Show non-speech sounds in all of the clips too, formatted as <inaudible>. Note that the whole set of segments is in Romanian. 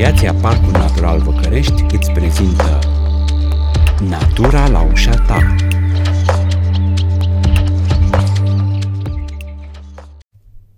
Asociația Parcul Natural Văcărești îți prezintă Natura la ușa ta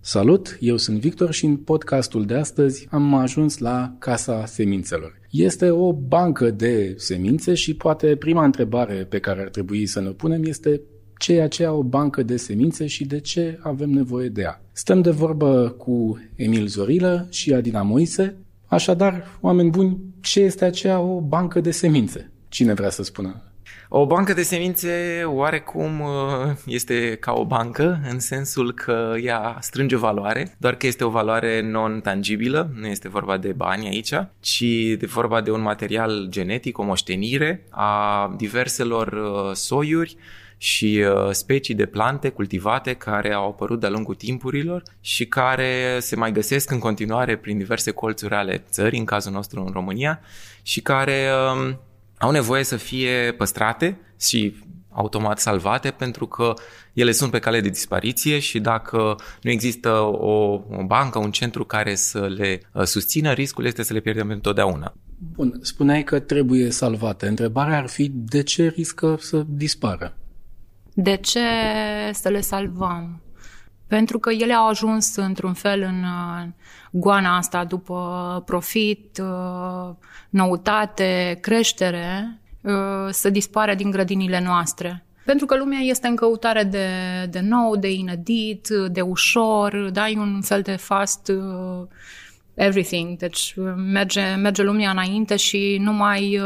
Salut, eu sunt Victor și în podcastul de astăzi am ajuns la Casa Semințelor. Este o bancă de semințe și poate prima întrebare pe care ar trebui să ne punem este ce e aceea o bancă de semințe și de ce avem nevoie de ea. Stăm de vorbă cu Emil Zorilă și Adina Moise. Așadar, oameni buni, ce este aceea o bancă de semințe? Cine vrea să spună? O bancă de semințe oarecum uh, este ca o bancă în sensul că ea strânge valoare, doar că este o valoare non-tangibilă, nu este vorba de bani aici, ci de vorba de un material genetic, o moștenire a diverselor uh, soiuri și uh, specii de plante cultivate care au apărut de-a lungul timpurilor și care se mai găsesc în continuare prin diverse colțuri ale țării, în cazul nostru în România, și care um, au nevoie să fie păstrate și automat salvate pentru că ele sunt pe cale de dispariție și dacă nu există o, o bancă, un centru care să le uh, susțină, riscul este să le pierdem întotdeauna. Bun, spuneai că trebuie salvate. Întrebarea ar fi de ce riscă să dispară? De ce să le salvăm? Pentru că ele au ajuns într-un fel în uh, goana asta după profit, uh, noutate, creștere, uh, să dispare din grădinile noastre. Pentru că lumea este în căutare de, de nou, de inedit, de ușor, da, e un fel de fast everything. Deci merge, merge lumea înainte și nu mai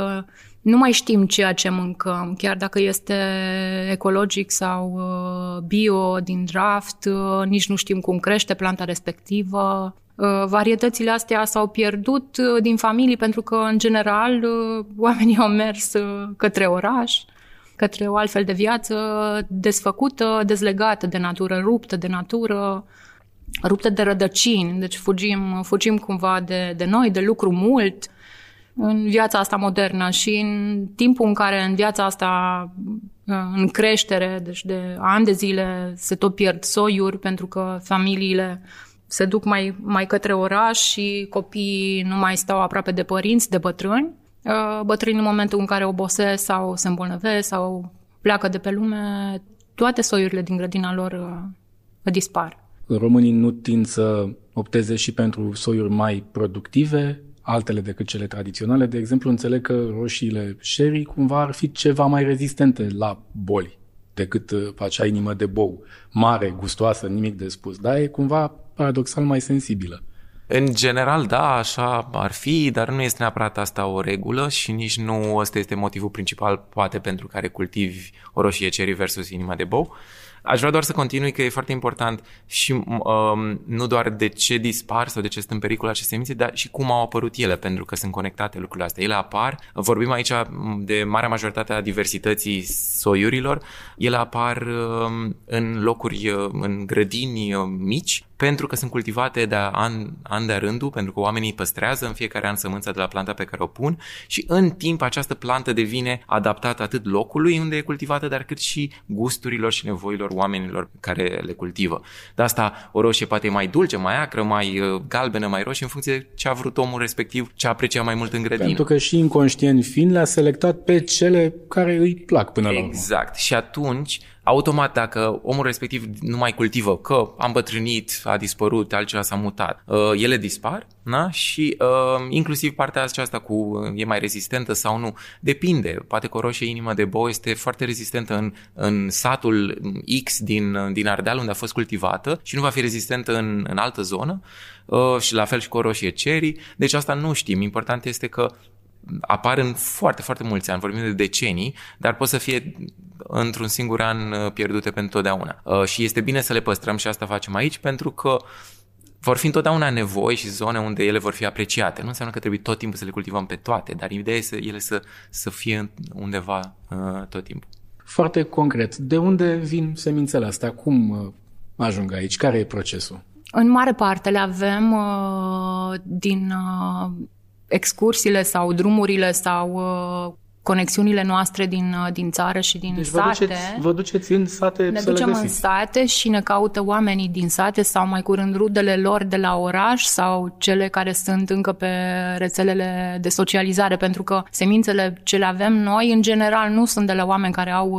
nu mai știm ceea ce mâncăm, chiar dacă este ecologic sau uh, bio din draft, uh, nici nu știm cum crește planta respectivă. Uh, varietățile astea s-au pierdut din familii pentru că, în general, oamenii au mers către oraș, către o altfel de viață desfăcută, dezlegată de natură, ruptă de natură, ruptă de rădăcini. Deci fugim, fugim cumva de, de noi, de lucru mult, în viața asta modernă și în timpul în care în viața asta în creștere, deci de ani de zile se tot pierd soiuri pentru că familiile se duc mai, mai către oraș și copiii nu mai stau aproape de părinți, de bătrâni. Uh, bătrâni în momentul în care obosesc sau se îmbolnăvesc sau pleacă de pe lume, toate soiurile din grădina lor uh, dispar. Românii nu tind să opteze și pentru soiuri mai productive, altele decât cele tradiționale. De exemplu, înțeleg că roșiile sherry cumva ar fi ceva mai rezistente la boli decât uh, acea inimă de bou. Mare, gustoasă, nimic de spus, dar e cumva paradoxal mai sensibilă. În general, da, așa ar fi, dar nu este neapărat asta o regulă și nici nu ăsta este motivul principal, poate, pentru care cultivi o roșie cherry versus inima de bou. Aș vrea doar să continui că e foarte important și um, nu doar de ce dispar sau de ce sunt în pericol aceste semințe, dar și cum au apărut ele, pentru că sunt conectate lucrurile astea. Ele apar, vorbim aici de marea majoritate a diversității soiurilor, ele apar um, în locuri, uh, în grădini uh, mici, pentru că sunt cultivate de an, an de rândul, pentru că oamenii păstrează în fiecare an sămânța de la planta pe care o pun și în timp această plantă devine adaptată atât locului unde e cultivată, dar cât și gusturilor și nevoilor oamenilor care le cultivă. De asta o roșie poate e mai dulce, mai acră, mai uh, galbenă, mai roșie, în funcție de ce a vrut omul respectiv, ce aprecia mai mult în grădină. Pentru că și inconștient fiind le-a selectat pe cele care îi plac până la urmă. Exact. Și atunci automat dacă omul respectiv nu mai cultivă, că am bătrânit, a dispărut, altceva s-a mutat, uh, ele dispar na? și uh, inclusiv partea aceasta cu uh, e mai rezistentă sau nu, depinde. Poate că o roșie inimă de bou este foarte rezistentă în, în satul X din, din Ardeal unde a fost cultivată și nu va fi rezistentă în, în altă zonă uh, și la fel și cu o roșie cherry. Deci asta nu știm. Important este că apar în foarte, foarte mulți ani, vorbim de decenii, dar pot să fie într-un singur an uh, pierdute pentru totdeauna. Uh, și este bine să le păstrăm și asta facem aici pentru că vor fi întotdeauna nevoi și zone unde ele vor fi apreciate. Nu înseamnă că trebuie tot timpul să le cultivăm pe toate, dar ideea este ele să, să fie undeva uh, tot timpul. Foarte concret, de unde vin semințele astea? Cum ajung aici? Care e procesul? În mare parte le avem uh, din uh, excursiile sau drumurile sau uh, conexiunile noastre din, din țară și din deci sate. Vă duceți, vă duceți în sate ne să ducem le în găsiți. sate și ne caută oamenii din sate sau mai curând rudele lor de la oraș sau cele care sunt încă pe rețelele de socializare, pentru că semințele ce le avem noi, în general, nu sunt de la oameni care au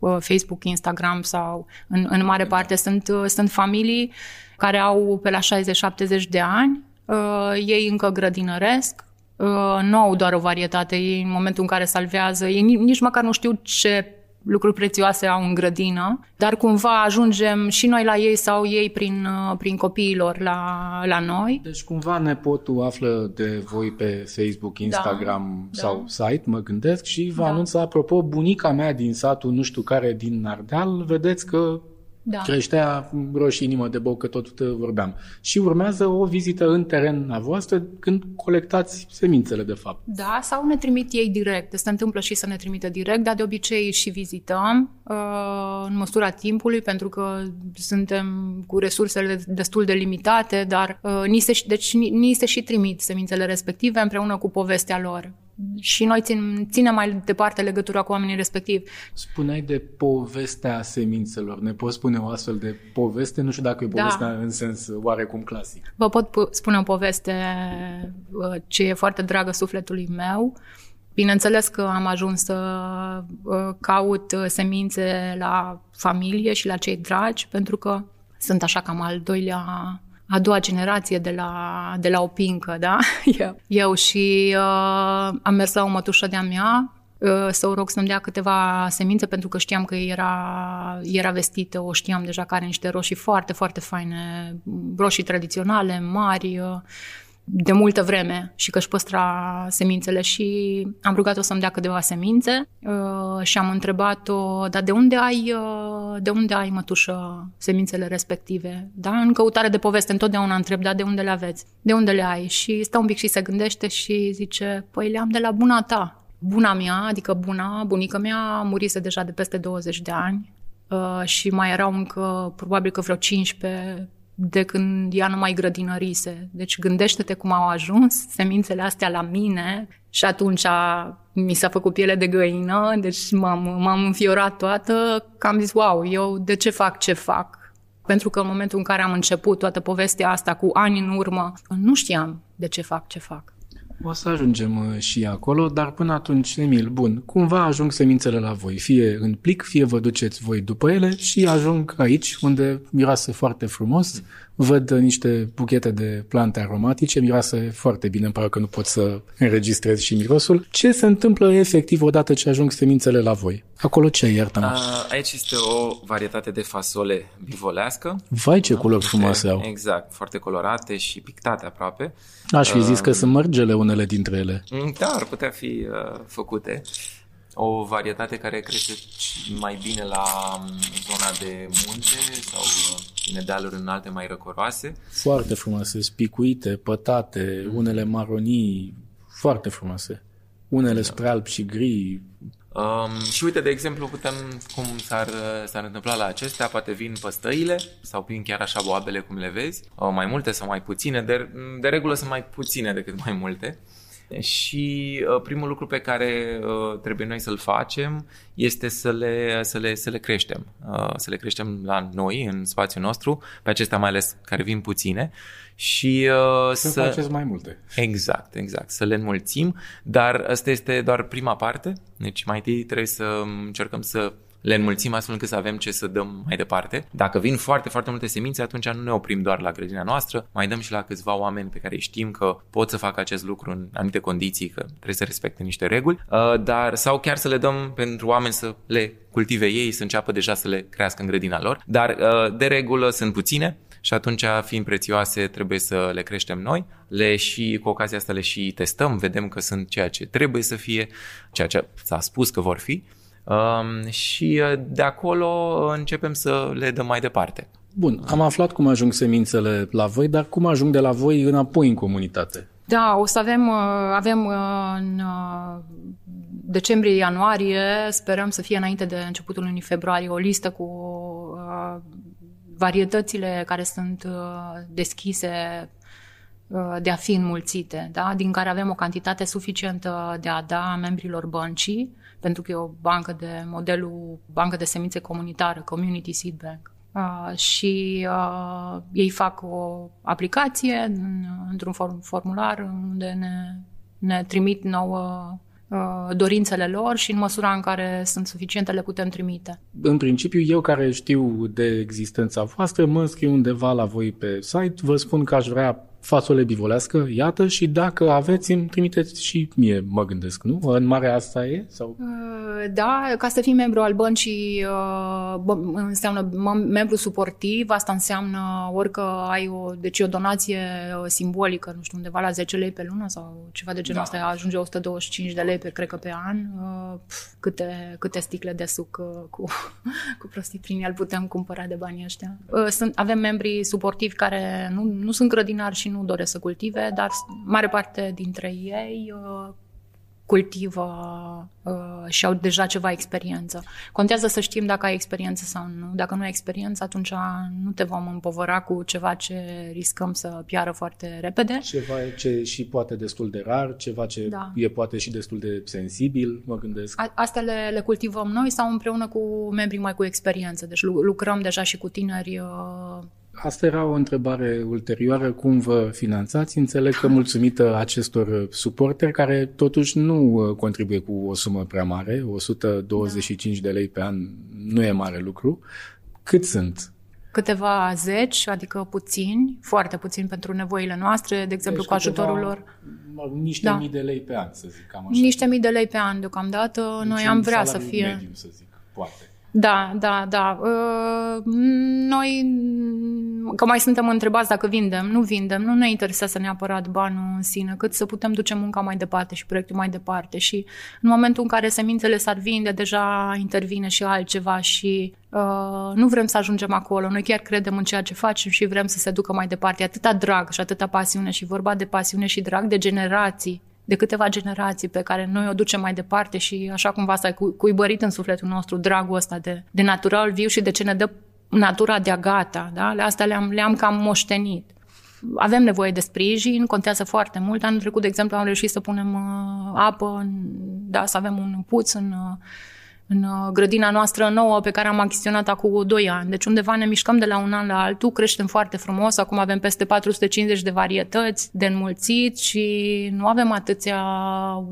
uh, uh Facebook, Instagram sau în, în mare parte sunt, uh, sunt familii care au pe la 60-70 de ani, uh, ei încă grădinăresc, uh, nu au doar o varietate, ei în momentul în care salvează, ei nici măcar nu știu ce lucruri prețioase au în grădină, dar cumva ajungem și noi la ei sau ei prin, uh, prin copiilor la, la noi. Deci cumva nepotul află de voi pe Facebook, Instagram Da, sau site, mă gândesc, și vă Da. anunță, apropo, bunica mea din satul nu știu care din Ardeal, vedeți că Da. creștea roșii inimă de bou, că tot uh, vorbeam. Și urmează o vizită în teren a voastră când colectați semințele, de fapt. Da, sau ne trimit ei direct. Se întâmplă și să ne trimită direct, dar de obicei și vizităm uh, în măsura timpului, pentru că suntem cu resursele destul de limitate, dar uh, ni se, deci ni, ni se și trimit semințele respective împreună cu povestea lor. Și noi țin, ținem mai departe legătura cu oamenii respectivi. Spuneai de povestea semințelor. Ne poți spune o astfel de poveste? Nu știu dacă e Da. povestea în sens oarecum clasic. Vă pot pu- spune o poveste uh, ce e foarte dragă sufletului meu. Bineînțeles că am ajuns să uh, caut uh, semințe la familie și la cei dragi, pentru că sunt așa cam al doilea, a doua generație de la, de la o pincă, da? <laughs> Eu, eu și uh, am mers la o mătușă de-a mea uh, să o rog să-mi dea câteva semințe pentru că știam că era, era vestită, o știam deja că are niște roșii foarte, foarte faine, roșii tradiționale, mari, uh, de multă vreme și că își păstra semințele și am rugat-o să-mi dea câteva semințe uh, și am întrebat-o, dar de unde ai, uh, de unde ai mătușă semințele respective? Da? În căutare de poveste întotdeauna întreb, dar de unde le aveți? De unde le ai? Și stă un pic și se gândește și zice, păi le am de la buna ta. Buna mea, adică buna, bunica mea murise deja de peste 20 de ani uh, și mai erau încă probabil că vreo 15 de când ea nu mai grădinărise. Deci gândește-te cum au ajuns semințele astea la mine și atunci a, mi s-a făcut piele de găină, deci m-am, m-am înfiorat toată, că am zis, wow, eu de ce fac ce fac? Pentru că în momentul în care am început toată povestea asta cu ani în urmă, nu știam de ce fac ce fac. O să ajungem uh, și acolo, dar până atunci, Emil, bun, cumva ajung semințele la voi, fie în plic, fie vă duceți voi după ele și ajung aici, unde miroase foarte frumos, văd uh, niște buchete de plante aromatice, miroase foarte bine, îmi pare că nu pot să înregistrez și mirosul. Ce se întâmplă efectiv odată ce ajung semințele la voi? Acolo ce iartă A, Aici este o varietate de fasole bivolească. Vai ce culori frumoase au. Exact, foarte colorate și pictate aproape. Aș fi zis că sunt mărgele unele dintre ele. Mm, Da, ar putea fi uh, făcute. O varietate care crește mai bine la um, zona de munte sau uh, în dealuri înalte mai răcoroase. Foarte frumoase, spicuite, pătate, unele maronii, foarte frumoase. Unele spre alb și gri. Um, și uite, de exemplu, putem, cum s-ar, uh, s-ar întâmpla la acestea, poate vin păstăile sau vin chiar așa boabele cum le vezi, uh, mai multe sau mai puține, de, de regulă sunt mai puține decât mai multe. Și uh, primul lucru pe care uh, trebuie noi să-l facem este să le, să le, să le creștem. Uh, să le creștem la noi, în spațiul nostru, pe acestea mai ales care vin puține. Și uh, Să, să, faceți mai multe. Exact, exact. Să le înmulțim, dar asta este doar prima parte. Deci mai întâi trebuie să încercăm să le înmulțim astfel încât să avem ce să dăm mai departe. Dacă vin foarte, foarte multe semințe, atunci nu ne oprim doar la grădina noastră, mai dăm și la câțiva oameni pe care știm că pot să facă acest lucru în anumite condiții, că trebuie să respecte niște reguli, uh, dar sau chiar să le dăm pentru oameni să le cultive ei, să înceapă deja să le crească în grădina lor. Dar uh, de regulă sunt puține, și atunci, fiind prețioase, trebuie să le creștem noi. Le și, cu ocazia asta le și testăm, vedem că sunt ceea ce trebuie să fie, ceea ce s-a spus că vor fi. Um, și uh, de acolo începem să le dăm mai departe. Bun, am aflat cum ajung semințele la voi, dar cum ajung de la voi înapoi în comunitate? Da, o să avem, uh, avem uh, în decembrie-ianuarie, sperăm să fie înainte de începutul lunii februarie, o listă cu varietățile care sunt deschise uh, de a fi înmulțite, da? din care avem o cantitate suficientă de a da membrilor băncii, pentru că e o bancă de modelul bancă de semințe comunitară, Community Seed Bank. Uh, și uh, ei fac o aplicație într-un formular unde ne, ne trimit nouă Uh, dorințele lor și în măsura în care sunt suficiente le putem trimite. În principiu, eu care știu de existența voastră, mă înscriu undeva la voi pe site, vă spun că aș vrea fasole bivolească, iată, și dacă aveți, îmi trimiteți și mie, mă gândesc, nu? În mare asta e? Sau? Uh, da, ca să fii membru al băncii uh, înseamnă membru suportiv, asta înseamnă orică ai o, deci o donație uh, simbolică, nu știu, undeva la 10 lei pe lună sau ceva de genul da. ăsta, ajunge 125 de lei pe, cred că pe an, câte, câte sticle de suc cu, <laughs> cu prostii prin el putem cumpăra de banii ăștia. Sunt, avem membri suportivi care nu, nu sunt grădinari și nu doresc să cultive, dar mare parte dintre ei uh, cultivă uh, și au deja ceva experiență. Contează să știm dacă ai experiență sau nu. Dacă nu ai experiență, atunci nu te vom împovăra cu ceva ce riscăm să piară foarte repede. Ceva ce și poate destul de rar, ceva ce da. e poate și destul de sensibil, mă gândesc. A, astea le, le cultivăm noi sau împreună cu membrii mai cu experiență. Deci lucrăm deja și cu tineri uh, Asta era o întrebare ulterioară, cum vă finanțați? Înțeleg că mulțumită acestor suporteri, care totuși nu uh, contribuie cu o sumă prea mare, 125 da. de lei pe an nu e mare lucru. Cât sunt? Câteva zeci, adică puțini, foarte puțini pentru nevoile noastre, de exemplu deci cu ajutorul lor. Niște da. mii de lei pe an, să zic cam așa. Niște mii de lei pe an deocamdată. Deci Noi am vrea să fie... Mediu, să zic, poate. Da, da, da. Uh, noi, că mai suntem întrebați dacă vindem, nu vindem, nu ne interesează neapărat banul în sine, cât să putem duce munca mai departe și proiectul mai departe și în momentul în care semințele s-ar vinde, deja intervine și altceva și uh, nu vrem să ajungem acolo. Noi chiar credem în ceea ce facem și vrem să se ducă mai departe. E atâta drag și atâta pasiune și vorba de pasiune și drag de generații de câteva generații pe care noi o ducem mai departe și așa cumva s-a cuibărit în sufletul nostru dragul ăsta de, de natural viu și de ce ne dă natura de-a gata. Da? Asta le-am, le-am cam moștenit. Avem nevoie de sprijin, contează foarte mult. Anul trecut, de exemplu, am reușit să punem uh, apă, da, să avem un puț în uh, în uh, grădina noastră nouă pe care am achiziționat acum 2 ani. Deci undeva ne mișcăm de la un an la altul, creștem foarte frumos, acum avem peste 450 de varietăți de înmulțit și nu avem atâția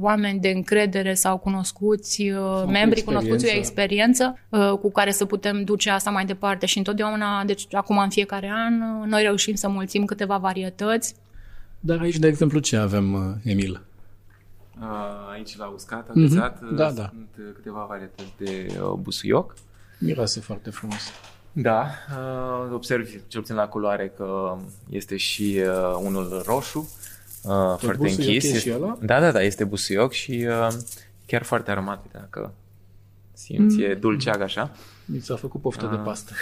oameni de încredere sau cunoscuți, uh, sau membri cunoscuți cu experiență uh, cu care să putem duce asta mai departe și întotdeauna, deci acum în fiecare an, noi reușim să mulțim câteva varietăți. Dar aici, de exemplu, ce avem, Emil? Aici la uscat, agățat, mm-hmm. da, da. sunt da. câteva varietăți de uh, busuioc. Miroase foarte frumos. Da, uh, observ cel puțin la culoare că este și uh, unul roșu, uh, foarte închis. Este, și ăla? Da, da, da, este busuioc și uh, chiar foarte aromat, dacă simți, mm. e dulceag așa. Mi s-a făcut poftă uh, de pastă.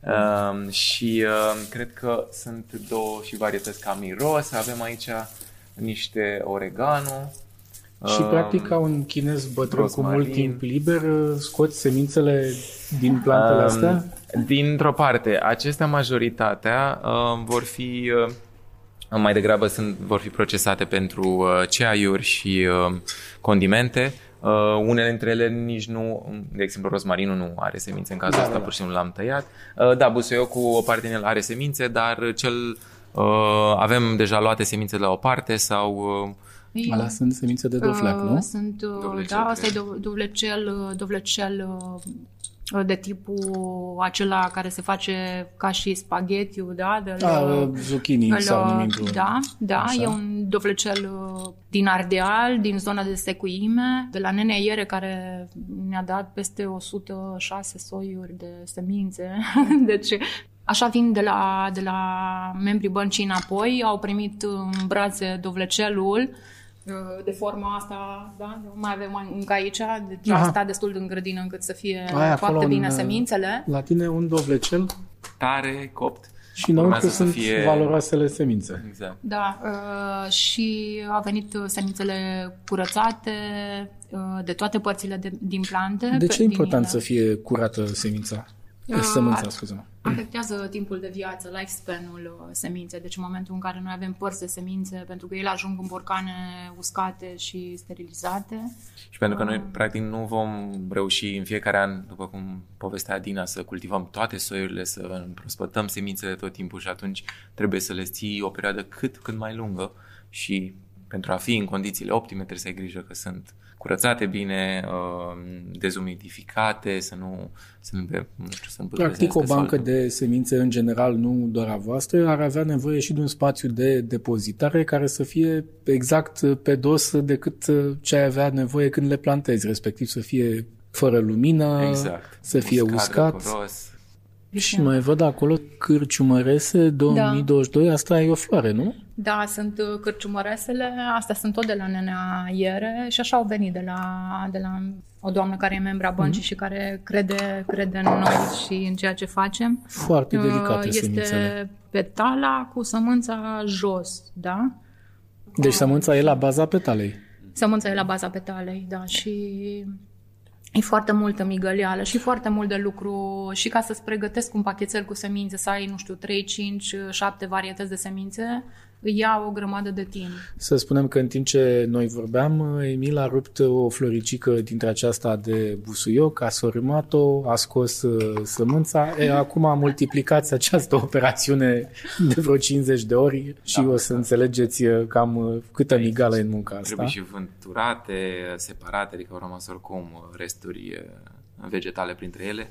uh, <laughs> și uh, cred că sunt două și varietăți ca miros. Avem aici niște oregano. Și uh, practic ca un chinez bătrân cu mult timp liber scoți semințele din plantele uh, astea? Dintr-o parte. Acestea majoritatea uh, vor fi uh, mai degrabă sunt, vor fi procesate pentru uh, ceaiuri și uh, condimente. Uh, unele dintre ele nici nu, de exemplu rozmarinul nu are semințe în cazul da, ăsta, da. pur și simplu l-am tăiat. Uh, da, busuiocul, o parte din el are semințe, dar cel Uh, avem deja luate semințe de la o parte sau... Uh, Alea sunt semințe de dovleac, uh, nu? Sunt, uh, dovlecel, da, asta e dovlecel, uh, dovlecel uh, de tipul acela care se face ca și spaghetiu, da? De la, ah, zucchini la, sau nimic. Da, da, Așa. e un dovlecel din Ardeal, din zona de secuime, de la Nenea Iere, care ne-a dat peste 106 soiuri de semințe. <laughs> deci Așa vin de la, de la membrii băncii înapoi, au primit în brațe dovlecelul uh, de forma asta, da? mai avem încă aici, deci Aha. a stat destul de în grădină încât să fie Aia, foarte bine în, semințele. La tine un dovlecel? Tare, copt. Și înăuntru sunt fie... valoroasele semințe. Exact. Da, uh, și a venit semințele curățate uh, de toate părțile de, din plante. De ce e important din... să fie curată semința? Sămânța, scuze-mă. Afectează timpul de viață, lifespan-ul uh, seminței. Deci în momentul în care noi avem părți de semințe, pentru că ele ajung în borcane uscate și sterilizate. Și pentru că noi, practic, nu vom reuși în fiecare an, după cum povestea Dina, să cultivăm toate soiurile, să împrospătăm semințele tot timpul și atunci trebuie să le ții o perioadă cât, cât mai lungă și pentru a fi în condițiile optime trebuie să ai grijă că sunt curățate bine, uh, dezumidificate, să nu, să nu, nu știu, să nu Practic o bancă solul. de semințe în general, nu doar a voastră, ar avea nevoie și de un spațiu de depozitare care să fie exact pe dos decât ce ai avea nevoie când le plantezi, respectiv să fie fără lumină, exact. să fie uscat. uscat. Și mai văd acolo cârciumărese 2022, da. asta e o floare, nu? Da, sunt uh, cârciumăresele, astea sunt tot de la Nenea Iere și așa au venit de la, de la o doamnă care e membra băncii mm-hmm. și care crede, crede în noi și în ceea ce facem. Foarte uh, delicate Este semințele. petala cu sămânța jos, da? Deci sămânța e la baza petalei. Sămânța e la baza petalei, da, și E foarte multă migăleală și foarte mult de lucru și ca să-ți pregătesc un pachetel cu semințe, să ai, nu știu, 3, 5, 7 varietăți de semințe, îi ia o grămadă de timp. Să spunem că în timp ce noi vorbeam, Emil a rupt o floricică dintre aceasta de busuioc, a sărâmat-o, a scos uh, sămânța. E, acum a multiplicat această operațiune de vreo 50 de ori și da, o să da. înțelegeți uh, cam uh, câtă migală e în munca asta. Trebuie și vânturate, separate, adică au rămas oricum resturi vegetale printre ele.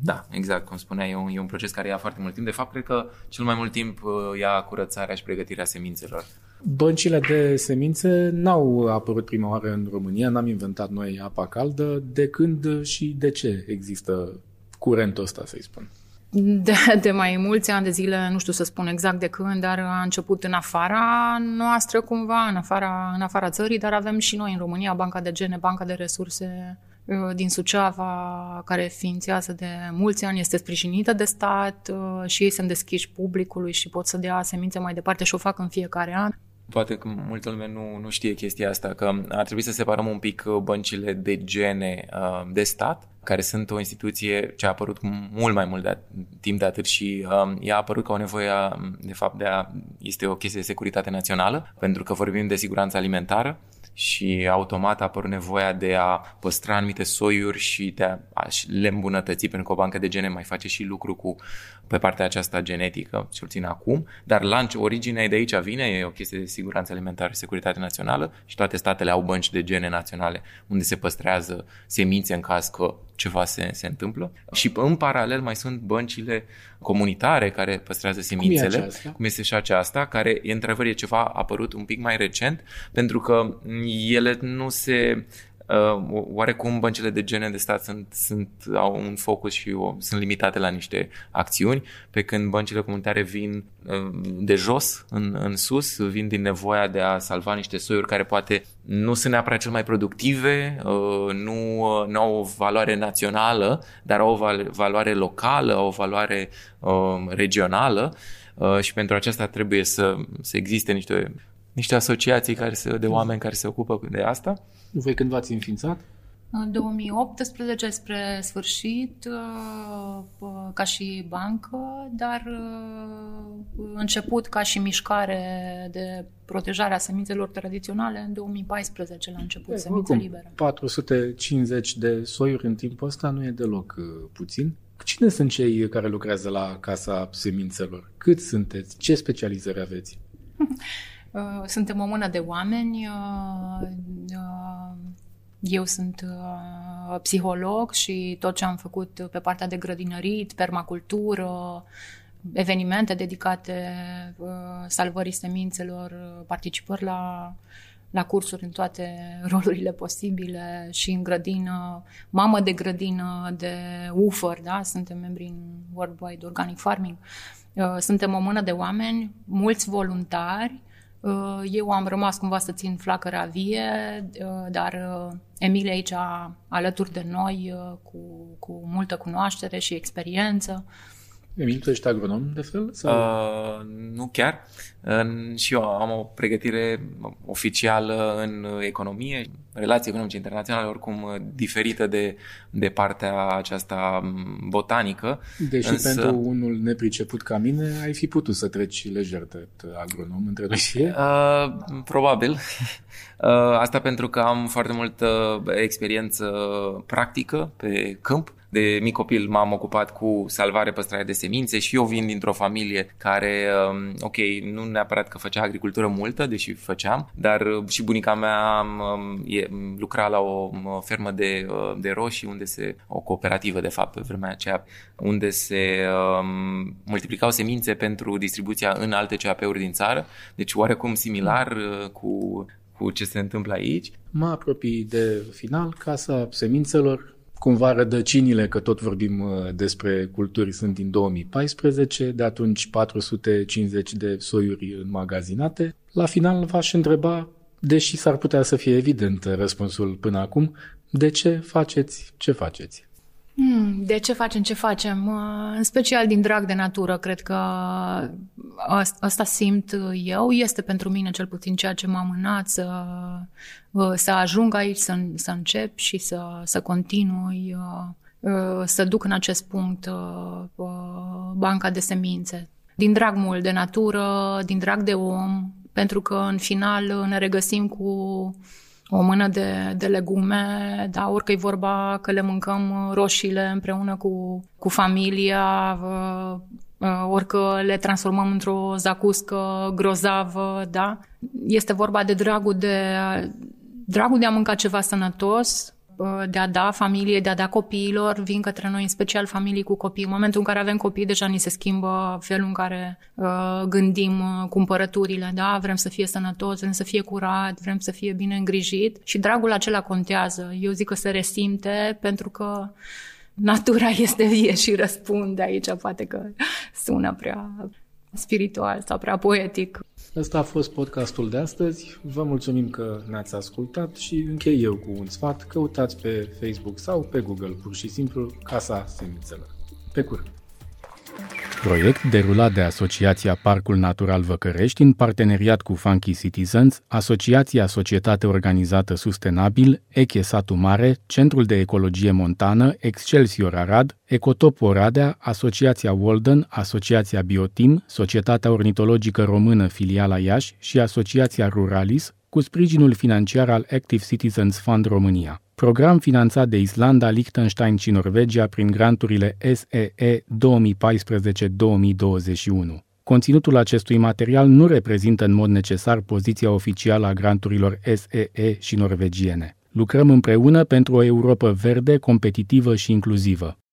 Da, exact, cum spuneai, e un, e un proces care ia foarte mult timp. De fapt, cred că cel mai mult timp uh, ia curățarea și pregătirea semințelor. Băncile de semințe n-au apărut prima oară în România, n-am inventat noi apa caldă. De când și de ce există curentul ăsta, să-i spun? De, de mai mulți ani de zile, nu știu să spun exact de când, dar a început în afara noastră cumva, în afara, în afara țării, dar avem și noi în România Banca de Gene, Banca de Resurse Uh, din Suceava, care ființează de mulți ani, este sprijinită de stat uh, și ei sunt deschiși publicului și pot să dea semințe mai departe și o fac în fiecare an. Poate că multă lume nu, nu știe chestia asta, că ar trebui să separăm un pic uh, băncile de gene de stat, care sunt o instituție ce a apărut mult mai mult de timp de atât și um, ea a apărut ca o nevoie, de fapt, de a, este o chestie de securitate națională, pentru că vorbim de siguranță alimentară și automat a apărut nevoia de a păstra anumite soiuri și de a, a le îmbunătăți, pentru că o bancă de gene mai face și lucru cu pe partea aceasta genetică, cel puțin acum, dar la originea de aici vine, e o chestie de siguranță alimentară și securitate națională și toate statele au bănci de gene naționale unde se păstrează semințe în caz că ceva se, se întâmplă. Și în paralel mai sunt băncile comunitare care păstrează semințele, cum, cum este și aceasta, care e într-adevăr e ceva apărut un pic mai recent, pentru că ele nu se Uh, oarecum băncile de gene de stat sunt, sunt, au un focus și o, sunt limitate la niște acțiuni, pe când băncile comunitare vin uh, de jos în, în sus, vin din nevoia de a salva niște soiuri care poate nu sunt neapărat cel mai productive, uh, nu, uh, nu au o valoare națională, dar au o valoare locală, au o valoare uh, regională uh, și pentru aceasta trebuie să, să existe niște niște asociații care se, de oameni care se ocupă de asta. Voi când v-ați înființat? În 2018 spre sfârșit, uh, ca și bancă, dar uh, început ca și mișcare de protejare a semințelor tradiționale în 2014 la început, semințe libere. 450 de soiuri în timpul ăsta nu e deloc uh, puțin. Cine sunt cei care lucrează la Casa Semințelor? Cât sunteți? Ce specializări aveți? <laughs> Uh, suntem o mână de oameni. Uh, uh, eu sunt psiholog și tot ce am făcut pe partea de grădinărit, permacultură, evenimente dedicate salvării semințelor, participări la, la cursuri în toate <laughs> rolurile posibile și în grădină, mamă de grădină, de UFER, da? suntem membri în World Wide Organic Farming. Suntem o mână de oameni, mulți voluntari, Uh, eu am rămas cumva să țin flacăra vie, uh, dar uh, Emilie aici alături de noi cu, cu multă cunoaștere și experiență. Emil, tu ești agronom de fel? Sau? Uh, nu chiar. Uh, și eu am o pregătire oficială în economie, relații economice internaționale, oricum diferită de, de partea aceasta botanică. Deși însă... pentru unul nepriceput ca mine, ai fi putut să treci lejer de agronom între noi fie? Uh, probabil. <laughs> Uh, asta pentru că am foarte multă experiență practică pe câmp de mic copil m-am ocupat cu salvare, păstrare de semințe și eu vin dintr-o familie care, um, ok, nu neapărat că făcea agricultură multă, deși făceam, dar uh, și bunica mea um, lucra la o fermă de, uh, de roșii, unde se, o cooperativă de fapt pe vremea aceea, unde se um, multiplicau semințe pentru distribuția în alte CAP-uri din țară, deci oarecum similar uh, cu cu ce se întâmplă aici. Mă apropii de final, Casa Semințelor, cumva rădăcinile, că tot vorbim uh, despre culturi, sunt din 2014, de atunci 450 de soiuri înmagazinate. La final v-aș întreba, deși s-ar putea să fie evident răspunsul până acum, de ce faceți ce faceți? Hmm, de ce facem ce facem? În special din drag de natură, cred că asta simt eu. Este pentru mine cel puțin ceea ce m-a mânat să, să ajung aici, să, să încep și să, să continui, să duc în acest punct banca de semințe. Din drag mult de natură, din drag de om, pentru că în final ne regăsim cu o mână de, de legume, da, orică e vorba că le mâncăm roșiile împreună cu, cu familia, uh, uh, orică le transformăm într-o zacuscă grozavă, da. Este vorba de dragul de, dragul de a mânca ceva sănătos, de a da familie, de a da copiilor, vin către noi, în special familii cu copii. În momentul în care avem copii, deja ni se schimbă felul în care uh, gândim uh, cumpărăturile, da? Vrem să fie sănătos, vrem să fie curat, vrem să fie bine îngrijit și dragul acela contează. Eu zic că se resimte pentru că natura <laughs> este vie și răspunde aici, poate că sună prea spiritual sau prea poetic. Ăsta a fost podcastul de astăzi. Vă mulțumim că ne-ați ascultat și închei eu cu un sfat. Căutați pe Facebook sau pe Google pur și simplu Casa Semințelor. Pe curând! Proiect derulat de Asociația Parcul Natural Văcărești în parteneriat cu Funky Citizens, Asociația Societate Organizată Sustenabil, Eche Satu Mare, Centrul de Ecologie Montană, Excelsior Arad, Ecotop Oradea, Asociația Walden, Asociația Biotim, Societatea Ornitologică Română Filiala Iași și Asociația Ruralis, cu sprijinul financiar al Active Citizens Fund România. Program finanțat de Islanda, Liechtenstein și Norvegia prin granturile SEE 2014-2021. Conținutul acestui material nu reprezintă în mod necesar poziția oficială a granturilor SEE și norvegiene. Lucrăm împreună pentru o Europa verde, competitivă și inclusivă.